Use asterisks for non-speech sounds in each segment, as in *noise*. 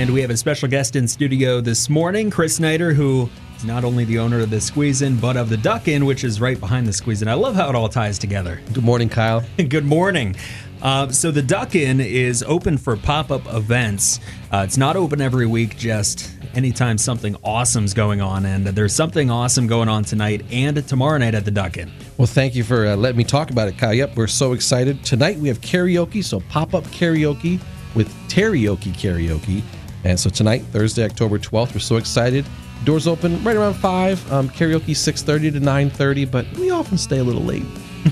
And we have a special guest in studio this morning, Chris Snyder, who is not only the owner of the Squeeze In, but of the Duck In, which is right behind the Squeeze In. I love how it all ties together. Good morning, Kyle. *laughs* Good morning. Uh, so the Duck In is open for pop-up events. Uh, it's not open every week, just anytime something awesome's going on. And there's something awesome going on tonight and tomorrow night at the Duck In. Well, thank you for uh, letting me talk about it, Kyle. Yep, we're so excited. Tonight we have karaoke, so pop-up karaoke with Teriyaki Karaoke. And so tonight, Thursday, October 12th, we're so excited. Doors open right around 5, um, karaoke 6.30 to 9.30, but we often stay a little late.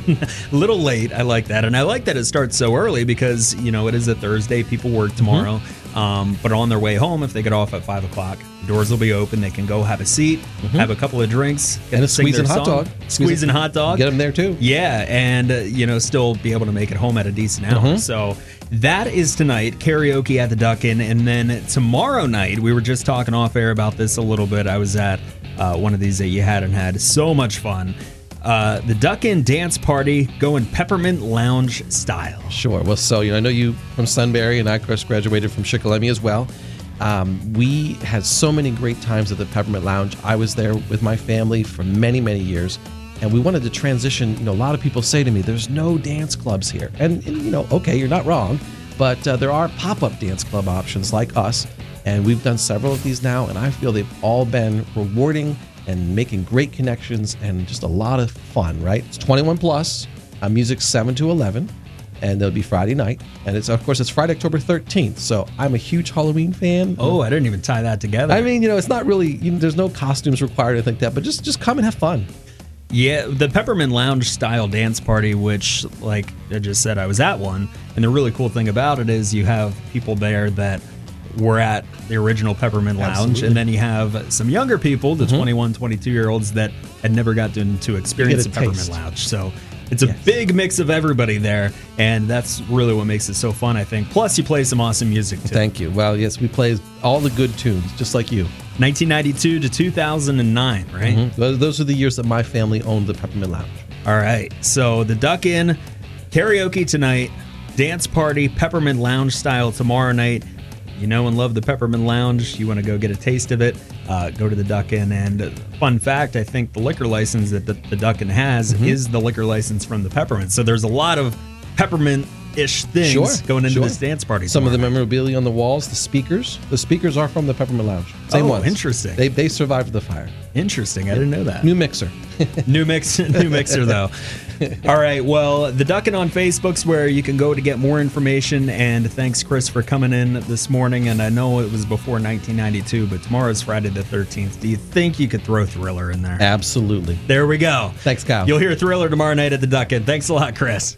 a *laughs* little late. I like that, and I like that it starts so early because you know it is a Thursday. People work tomorrow, mm-hmm. Um, but on their way home, if they get off at five o'clock, doors will be open. They can go have a seat, mm-hmm. have a couple of drinks, and a Squeeze In hot dog, Squeeze In hot dog. Get them there too. Yeah, and uh, you know still be able to make it home at a decent hour. Mm-hmm. So that is tonight, karaoke at the Duck In, and then tomorrow night. We were just talking off air about this a little bit. I was at uh, one of these that you hadn't had. So much fun. Uh, the Duck In dance party going peppermint lounge style. Sure. Well, so you know, I know you from Sunbury, and I, course, graduated from Shikellamy as well. Um, we had so many great times at the Peppermint Lounge. I was there with my family for many, many years, and we wanted to transition. You know, a lot of people say to me, "There's no dance clubs here," and, and you know, okay, you're not wrong, but uh, there are pop-up dance club options like us, and we've done several of these now, and I feel they've all been rewarding and making great connections and just a lot of fun, right? It's 21 plus, uh, music 7 to 11, and it'll be Friday night. And it's, of course, it's Friday, October 13th. So I'm a huge Halloween fan. Oh, I didn't even tie that together. I mean, you know, it's not really, you know, there's no costumes required or anything like that, but just, just come and have fun. Yeah, the Peppermint Lounge style dance party, which, like I just said, I was at one. And the really cool thing about it is you have people there that were at the original Peppermint Lounge. Absolutely. And then you have some younger people, the mm-hmm. 21, 22 year olds that had never gotten to experience the Peppermint Lounge. So it's a yes. big mix of everybody there, and that's really what makes it so fun, I think. Plus, you play some awesome music too. Thank you. Well, yes, we play all the good tunes, just like you. 1992 to 2009, right? Mm-hmm. Those are the years that my family owned the Peppermint Lounge. All right. So the Duck In karaoke tonight, dance party, Peppermint Lounge style tomorrow night you know and love the Peppermint Lounge, you want to go get a taste of it, uh, go to the Duck In. And fun fact, I think the liquor license that the, the Duck In has mm-hmm. is the liquor license from the Peppermint. So there's a lot of peppermint ish things sure, going into sure. this dance party. Some of the memorabilia on the walls, the speakers. The speakers are from the Peppermint Lounge. Same oh, ones. interesting. They, they survived the fire. Interesting. I didn't know that. New mixer. *laughs* new mix, *laughs* new mixer though. *laughs* *laughs* All right. Well, the Duck In on Facebook's where you can go to get more information. And thanks, Chris, for coming in this morning. And I know it was before 1992, but tomorrow's Friday the 13th. Do you think you could throw Thriller in there? Absolutely. There we go. Thanks, Kyle. You'll hear Thriller tomorrow night at the Duck In. Thanks a lot, Chris.